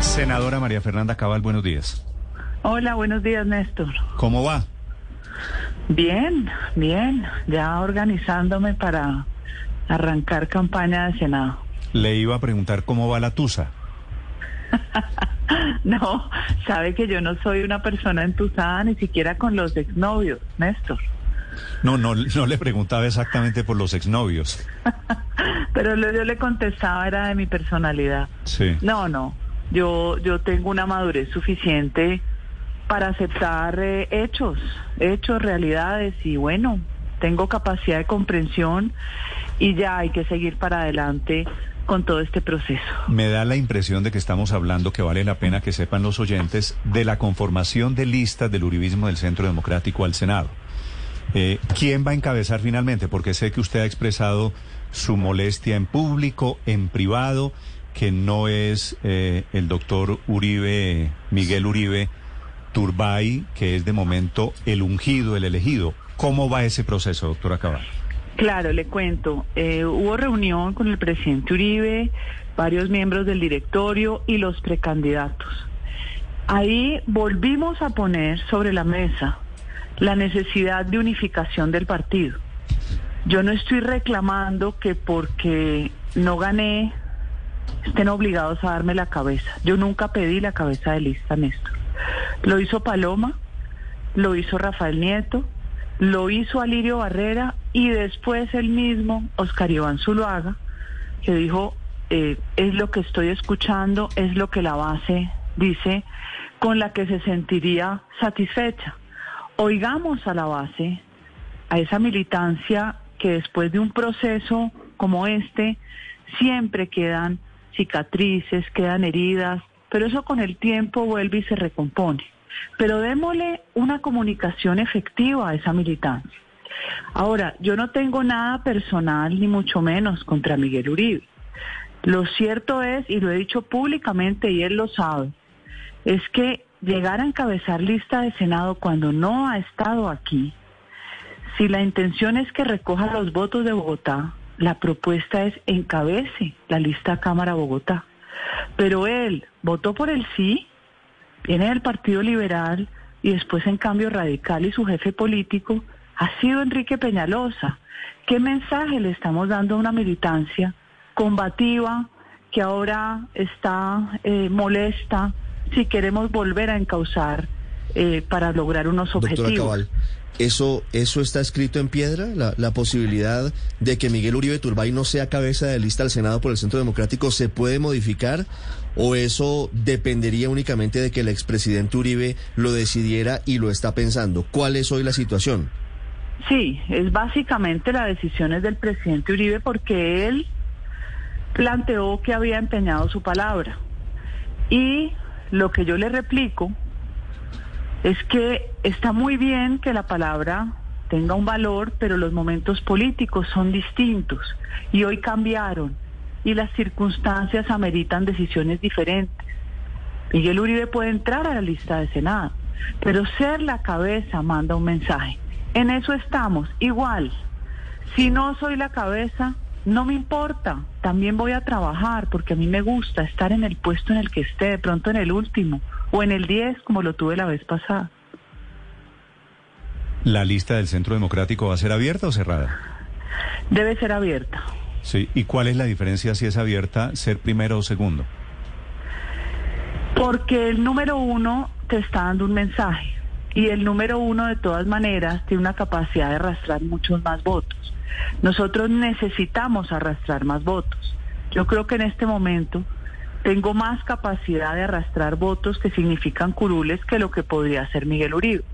Senadora María Fernanda Cabal, buenos días. Hola, buenos días, Néstor. ¿Cómo va? Bien, bien, ya organizándome para arrancar campaña de Senado. Le iba a preguntar cómo va la Tusa. no, sabe que yo no soy una persona entusada ni siquiera con los exnovios, Néstor. No, no, no le preguntaba exactamente por los exnovios. Pero lo yo le contestaba era de mi personalidad. Sí. No, no. Yo, yo tengo una madurez suficiente para aceptar eh, hechos, hechos, realidades y bueno, tengo capacidad de comprensión y ya hay que seguir para adelante con todo este proceso. Me da la impresión de que estamos hablando, que vale la pena que sepan los oyentes, de la conformación de listas del uribismo del Centro Democrático al Senado. Eh, ¿Quién va a encabezar finalmente? Porque sé que usted ha expresado su molestia en público, en privado, que no es eh, el doctor Uribe, Miguel Uribe Turbay, que es de momento el ungido, el elegido. ¿Cómo va ese proceso, doctora Cabal? Claro, le cuento. Eh, hubo reunión con el presidente Uribe, varios miembros del directorio y los precandidatos. Ahí volvimos a poner sobre la mesa la necesidad de unificación del partido. Yo no estoy reclamando que porque no gané estén obligados a darme la cabeza. Yo nunca pedí la cabeza de lista, Néstor. Lo hizo Paloma, lo hizo Rafael Nieto, lo hizo Alirio Barrera y después el mismo Oscar Iván Zuluaga, que dijo, eh, es lo que estoy escuchando, es lo que la base dice, con la que se sentiría satisfecha. Oigamos a la base, a esa militancia que después de un proceso como este, siempre quedan cicatrices, quedan heridas, pero eso con el tiempo vuelve y se recompone. Pero démosle una comunicación efectiva a esa militancia. Ahora, yo no tengo nada personal, ni mucho menos, contra Miguel Uribe. Lo cierto es, y lo he dicho públicamente y él lo sabe, es que llegar a encabezar lista de Senado cuando no ha estado aquí, si la intención es que recoja los votos de Bogotá, la propuesta es encabece la lista Cámara Bogotá. Pero él votó por el sí, viene del Partido Liberal y después en cambio radical y su jefe político ha sido Enrique Peñalosa. ¿Qué mensaje le estamos dando a una militancia combativa que ahora está eh, molesta si queremos volver a encauzar eh, para lograr unos objetivos? ¿Eso, ¿Eso está escrito en piedra? La, ¿La, posibilidad de que Miguel Uribe Turbay no sea cabeza de lista al Senado por el Centro Democrático se puede modificar? ¿O eso dependería únicamente de que el expresidente Uribe lo decidiera y lo está pensando? ¿Cuál es hoy la situación? Sí, es básicamente la decisión es del presidente Uribe porque él planteó que había empeñado su palabra. Y lo que yo le replico es que está muy bien que la palabra tenga un valor, pero los momentos políticos son distintos y hoy cambiaron y las circunstancias ameritan decisiones diferentes. Miguel Uribe puede entrar a la lista de Senado, pero ser la cabeza manda un mensaje. En eso estamos, igual. Si no soy la cabeza, no me importa, también voy a trabajar porque a mí me gusta estar en el puesto en el que esté, de pronto en el último o en el 10 como lo tuve la vez pasada. ¿La lista del Centro Democrático va a ser abierta o cerrada? Debe ser abierta. Sí, ¿y cuál es la diferencia si es abierta, ser primero o segundo? Porque el número uno te está dando un mensaje y el número uno de todas maneras tiene una capacidad de arrastrar muchos más votos. Nosotros necesitamos arrastrar más votos. Yo creo que en este momento tengo más capacidad de arrastrar votos que significan curules que lo que podría hacer Miguel Uribe.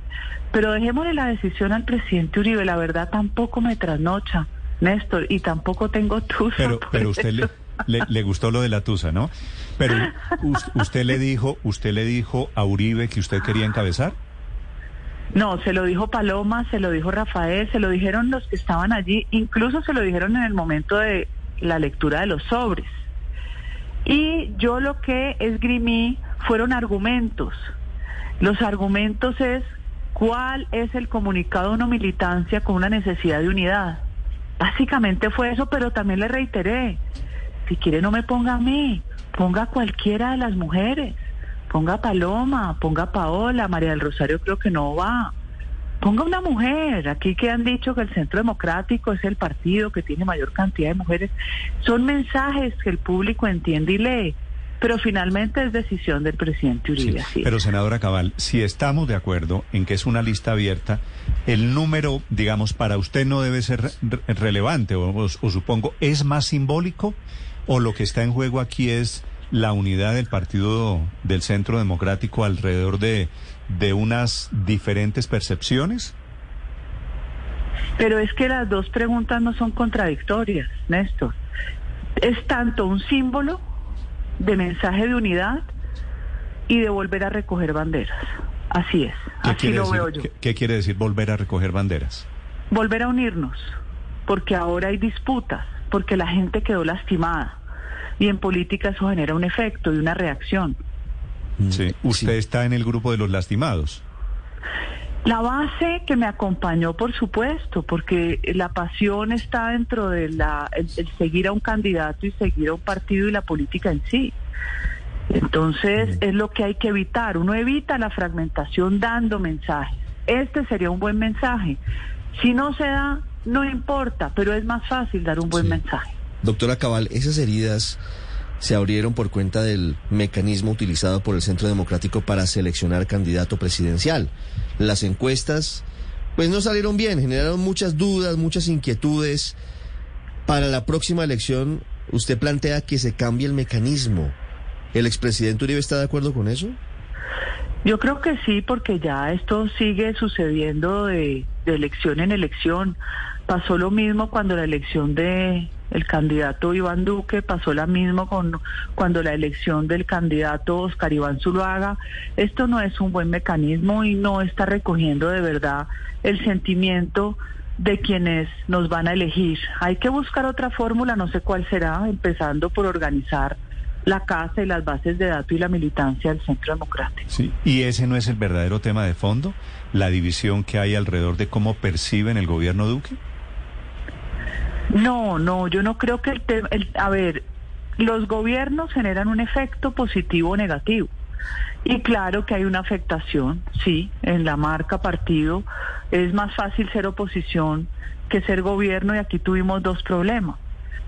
Pero dejémosle la decisión al presidente Uribe, la verdad tampoco me trasnocha, Néstor, y tampoco tengo tusa. Pero, pero usted le, le, gustó lo de la tusa, ¿no? Pero usted le dijo, usted le dijo a Uribe que usted quería encabezar. No, se lo dijo Paloma, se lo dijo Rafael, se lo dijeron los que estaban allí, incluso se lo dijeron en el momento de la lectura de los sobres. Y yo lo que esgrimí fueron argumentos. Los argumentos es cuál es el comunicado de una militancia con una necesidad de unidad. Básicamente fue eso, pero también le reiteré, si quiere no me ponga a mí, ponga cualquiera de las mujeres, ponga Paloma, ponga Paola, María del Rosario creo que no va. Ponga una mujer, aquí que han dicho que el Centro Democrático es el partido que tiene mayor cantidad de mujeres, son mensajes que el público entiende y lee pero finalmente es decisión del presidente Uribe. pero senadora Cabal, si estamos de acuerdo en que es una lista abierta, el número, digamos, para usted no debe ser relevante, o, supongo, ¿es más simbólico o lo que está en juego aquí es la unidad del partido del Centro Democrático alrededor de, de unas diferentes percepciones? Pero es que las dos preguntas no son contradictorias, Néstor. Es tanto un símbolo de mensaje de unidad y de volver a recoger banderas. Así es, así lo veo yo. ¿qué, quiere decir volver a recoger banderas? Volver a unirnos, porque ahora hay disputas, porque la gente quedó lastimada y en política eso genera un efecto y una reacción. Sí. ¿Usted está en el grupo de los lastimados? La base que me acompañó, por supuesto, porque la pasión está dentro de la el, seguir a un candidato y seguir a un partido y la política en sí. Entonces es lo que hay que evitar. Uno evita la fragmentación dando mensajes. Este sería un buen mensaje. Si no se da, no importa, pero es más fácil dar un buen mensaje. Doctora Cabal, esas heridas se abrieron por cuenta del mecanismo utilizado por el Centro Democrático para seleccionar candidato presidencial. Las encuestas, pues no salieron bien, generaron muchas dudas, muchas inquietudes. Para la próxima elección, usted plantea que se cambie el mecanismo. ¿El expresidente Uribe está de acuerdo con eso? Yo creo que sí, porque ya esto sigue sucediendo de, de elección en elección. Pasó lo mismo cuando la elección de el candidato Iván Duque, pasó lo mismo con cuando la elección del candidato Oscar Iván Zuluaga. Esto no es un buen mecanismo y no está recogiendo de verdad el sentimiento de quienes nos van a elegir. Hay que buscar otra fórmula, no sé cuál será, empezando por organizar la casa y las bases de datos y la militancia del Centro Democrático. Sí, y ese no es el verdadero tema de fondo, la división que hay alrededor de cómo perciben el gobierno Duque. No, no, yo no creo que el tema, a ver, los gobiernos generan un efecto positivo o negativo. Y claro que hay una afectación, sí, en la marca partido. Es más fácil ser oposición que ser gobierno y aquí tuvimos dos problemas.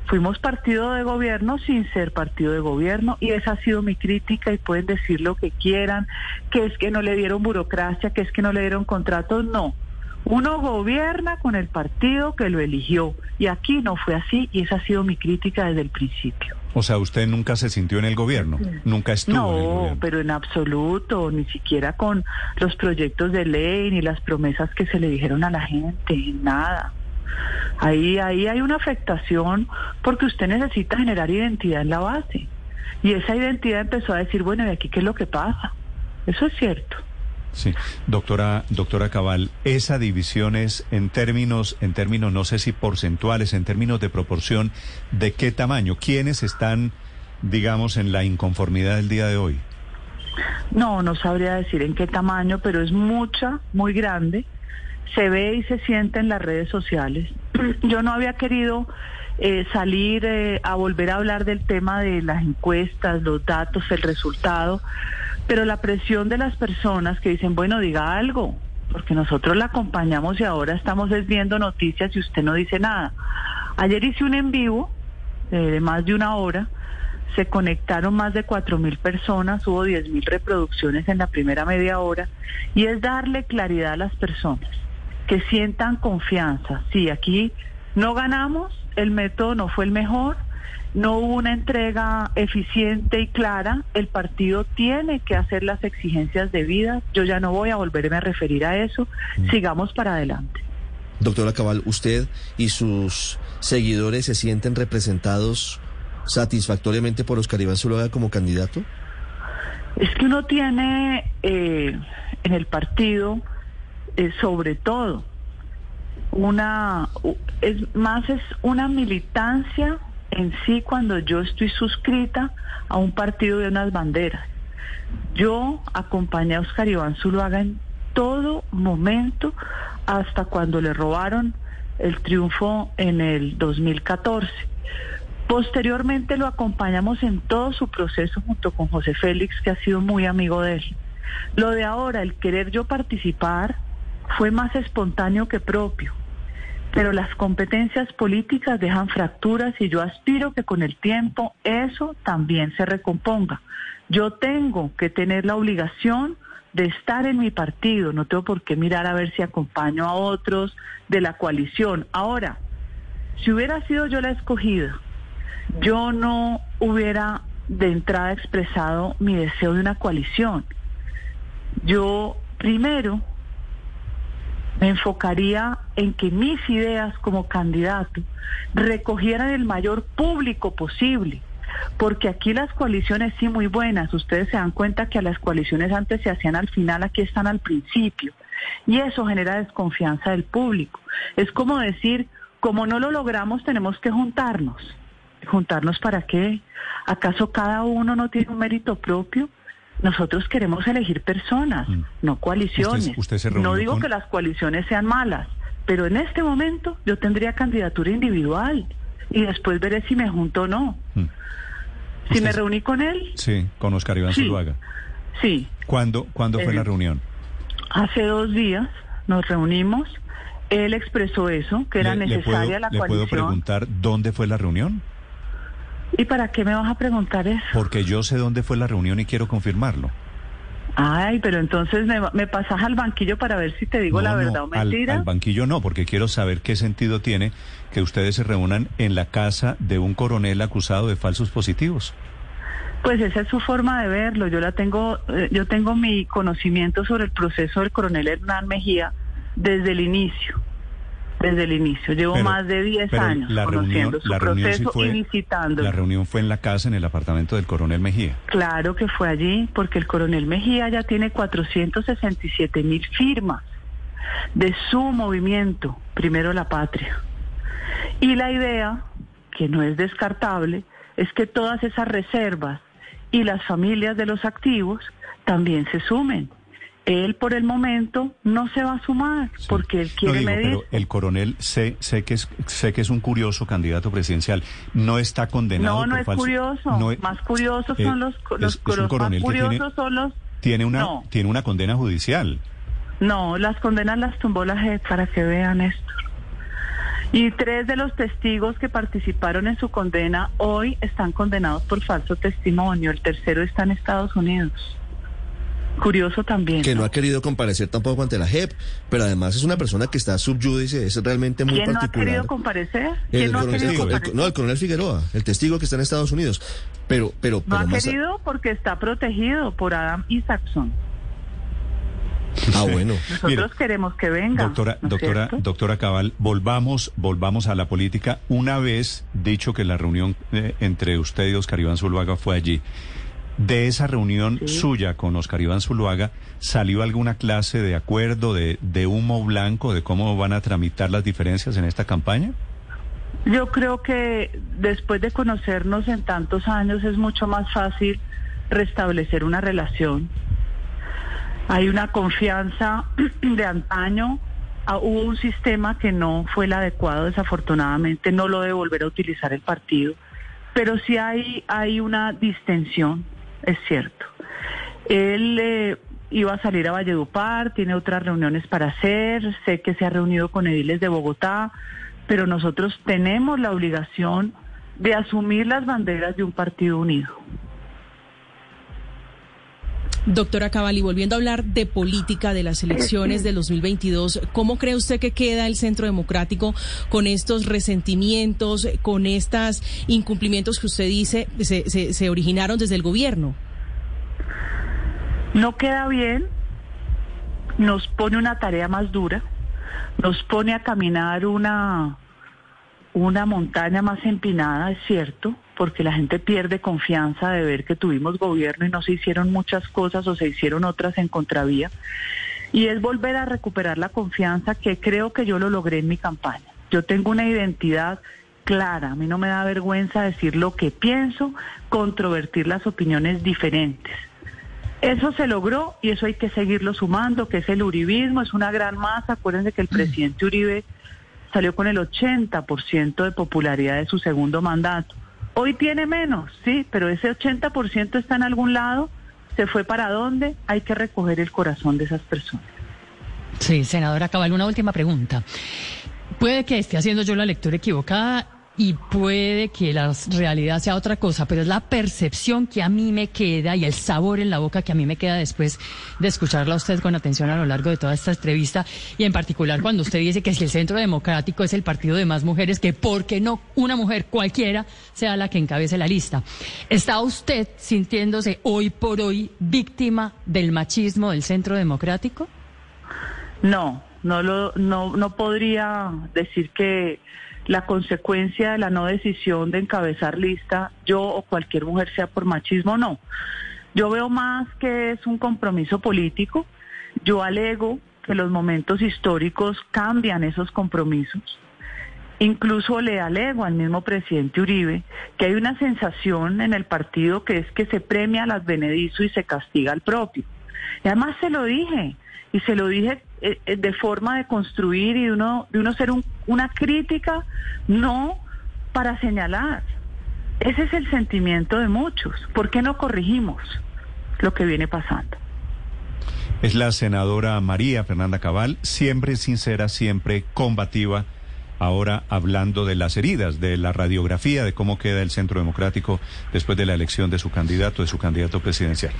Fuimos partido de gobierno sin ser partido de gobierno y esa ha sido mi crítica y pueden decir lo que quieran, que es que no le dieron burocracia, que es que no le dieron contratos, no. Uno gobierna con el partido que lo eligió y aquí no fue así y esa ha sido mi crítica desde el principio. O sea, usted nunca se sintió en el gobierno, nunca estuvo no, en el gobierno. pero en absoluto, ni siquiera con los proyectos de ley ni las promesas que se le dijeron a la gente, nada. Ahí, ahí hay una afectación porque usted necesita generar identidad en la base. Y esa identidad empezó a decir, bueno, ¿y aquí qué es lo que pasa? Eso es cierto. Sí, doctora, doctora Cabal, esa división es en términos, en términos, no sé si porcentuales, en términos de proporción, ¿de qué tamaño? ¿Quiénes están, digamos, en la inconformidad del día de hoy? No, no sabría decir en qué tamaño, pero es mucha, muy grande. Se ve y se siente en las redes sociales. Yo no había querido eh, salir eh, a volver a hablar del tema de las encuestas, los datos, el resultado pero la presión de las personas que dicen, bueno, diga algo, porque nosotros la acompañamos y ahora estamos viendo noticias y usted no dice nada. Ayer hice un en vivo eh, de más de una hora, se conectaron más de cuatro mil personas, hubo diez mil reproducciones en la primera media hora, y es darle claridad a las personas, que sientan confianza. Sí, aquí no ganamos, el método no fue el mejor, no hubo una entrega eficiente y clara, el partido tiene que hacer las exigencias debidas, yo ya no voy a volverme a referir a eso, mm. sigamos para adelante. Doctora Cabal, ¿usted y sus seguidores se sienten representados satisfactoriamente por Oscar Iván Zuluaga como candidato? Es que uno tiene eh, en el partido, eh, sobre todo, una, es más es una militancia en sí cuando yo estoy suscrita a un partido de unas banderas. Yo acompañé a Oscar Iván Zuluaga en todo momento hasta cuando le robaron el triunfo en el 2014. Posteriormente lo acompañamos en todo su proceso junto con José Félix, que ha sido muy amigo de él. Lo de ahora, el querer yo participar, fue más espontáneo que propio. Pero las competencias políticas dejan fracturas y yo aspiro que con el tiempo eso también se recomponga. Yo tengo que tener la obligación de estar en mi partido, no tengo por qué mirar a ver si acompaño a otros de la coalición. Ahora, si hubiera sido yo la escogida, yo no hubiera de entrada expresado mi deseo de una coalición. Yo primero me enfocaría en que mis ideas como candidato recogieran el mayor público posible, porque aquí las coaliciones sí muy buenas, ustedes se dan cuenta que a las coaliciones antes se hacían al final, aquí están al principio, y eso genera desconfianza del público. Es como decir, como no lo logramos, tenemos que juntarnos. ¿Juntarnos para qué? ¿Acaso cada uno no tiene un mérito propio? Nosotros queremos elegir personas, mm. no coaliciones. no digo que las coaliciones sean malas, pero en este momento yo tendría candidatura individual y después veré si me junto o no. Mm. Si me reuní con él. Sí, con Oscar Iván sí. Zuluaga. Sí. ¿Cuándo, ¿cuándo fue la reunión? Hace dos días nos reunimos. Él expresó eso, que era necesaria la coalición. ¿Le puedo preguntar dónde fue la reunión? ¿Y para qué me vas a preguntar eso? Porque yo sé dónde fue la reunión y quiero confirmarlo. Ay, pero entonces me, pasas al banquillo para ver si te digo la verdad o mentira. Al, al, banquillo no, porque quiero saber qué sentido tiene que ustedes se reúnan en la casa de un coronel acusado de falsos positivos. Pues esa es su forma de verlo. Yo la tengo, eh, yo tengo mi conocimiento sobre el proceso del coronel Hernán Mejía desde el inicio desde el inicio. Llevo más de 10 años conociendo su proceso y visitando. La reunión fue en la casa, en el apartamento del coronel Mejía. Claro que fue allí, porque el coronel Mejía ya tiene 467 mil firmas de su movimiento, primero la patria. Y la idea, que no es descartable, es que todas esas reservas y las familias de los activos también se sumen él por el momento no se va a sumar porque él quiere medir. Pero el coronel sé, sé que es sé que es un curioso candidato presidencial. No está condenado. No, no es curioso. más curiosos son los, los, más curiosos son los. Tiene una tiene una condena judicial. No, las condenas las tumbó la JEP para que vean esto. Y tres de los testigos que participaron en su condena hoy están condenados por falso testimonio. El tercero está en Estados Unidos. Curioso también. Que no, ha querido comparecer tampoco ante la JEP, pero además es una persona que está subyúdice, es realmente muy ¿Quién particular. no ha querido comparecer? ¿Quién no, ha querido comparecer? no, el coronel Figueroa, el testigo que está en Estados Unidos. Pero, pero, no ha querido porque está protegido por Adam Isaacson. Ah, bueno. Nosotros queremos que venga. Doctora, doctora, doctora Cabal, volvamos, volvamos a la política. Una vez dicho que la reunión eh, entre usted y Oscar Iván Zuluaga fue allí, de esa reunión suya con Oscar Iván Zuluaga, ¿salió alguna clase de acuerdo, de, de humo blanco, de cómo van a tramitar las diferencias en esta campaña? Yo creo que después de conocernos en tantos años es mucho más fácil restablecer una relación. Hay una confianza de antaño. Ah, hubo un sistema que no fue el adecuado, desafortunadamente, no lo debe volver a utilizar el partido, pero sí hay, hay una distensión es cierto. Él eh, iba a salir a Valledupar, tiene otras reuniones para hacer, sé que se ha reunido con ediles de Bogotá, pero nosotros tenemos la obligación de asumir las banderas de un partido unido. Doctora Cavalli, volviendo a hablar de política de las elecciones del 2022, ¿cómo cree usted que queda el Centro Democrático con estos resentimientos, con estos incumplimientos que usted dice se, se originaron desde el gobierno? No queda bien, nos pone una tarea más dura, nos pone a caminar una, una montaña más empinada, es cierto, porque la gente pierde confianza de ver que tuvimos gobierno y no se hicieron muchas cosas o se hicieron otras en contravía. Y es volver a recuperar la confianza que creo que yo lo logré en mi campaña. Yo tengo una identidad clara, a mí no me da vergüenza decir lo que pienso, controvertir las opiniones diferentes. Eso se logró y eso hay que seguirlo sumando, que es el uribismo, es una gran masa. Acuérdense que el presidente Uribe salió con el 80% de popularidad de su segundo mandato. Hoy tiene menos, sí, pero ese 80% está en algún lado, se fue para dónde, hay que recoger el corazón de esas personas. Sí, senadora Cabal, una última pregunta. Puede que esté haciendo yo la lectura equivocada y puede que la realidad sea otra cosa, pero es la percepción que a mí me queda y el sabor en la boca que a mí me queda después de escucharla a usted con atención a lo largo de toda esta entrevista y en particular cuando usted dice que si el Centro Democrático es el partido de más mujeres, que por qué no una mujer cualquiera sea la que encabece la lista. ¿Está usted sintiéndose hoy por hoy víctima del machismo del Centro Democrático? No, no, lo, no, no podría decir que la consecuencia de la no decisión de encabezar lista, yo o cualquier mujer sea por machismo, no. Yo veo más que es un compromiso político. Yo alego que los momentos históricos cambian esos compromisos. Incluso le alego al mismo presidente Uribe que hay una sensación en el partido que es que se premia al advenedizo y se castiga al propio. Y además se lo dije, y se lo dije de forma de construir y de uno, de uno ser una crítica, no para señalar. Ese es el sentimiento de muchos. ¿Por qué no corregimos lo que viene pasando? Es la senadora María Fernanda Cabal, siempre sincera, siempre combativa, ahora hablando de las heridas, de la radiografía, de cómo queda el Centro Democrático después de la elección de su candidato, de su candidato presidencial.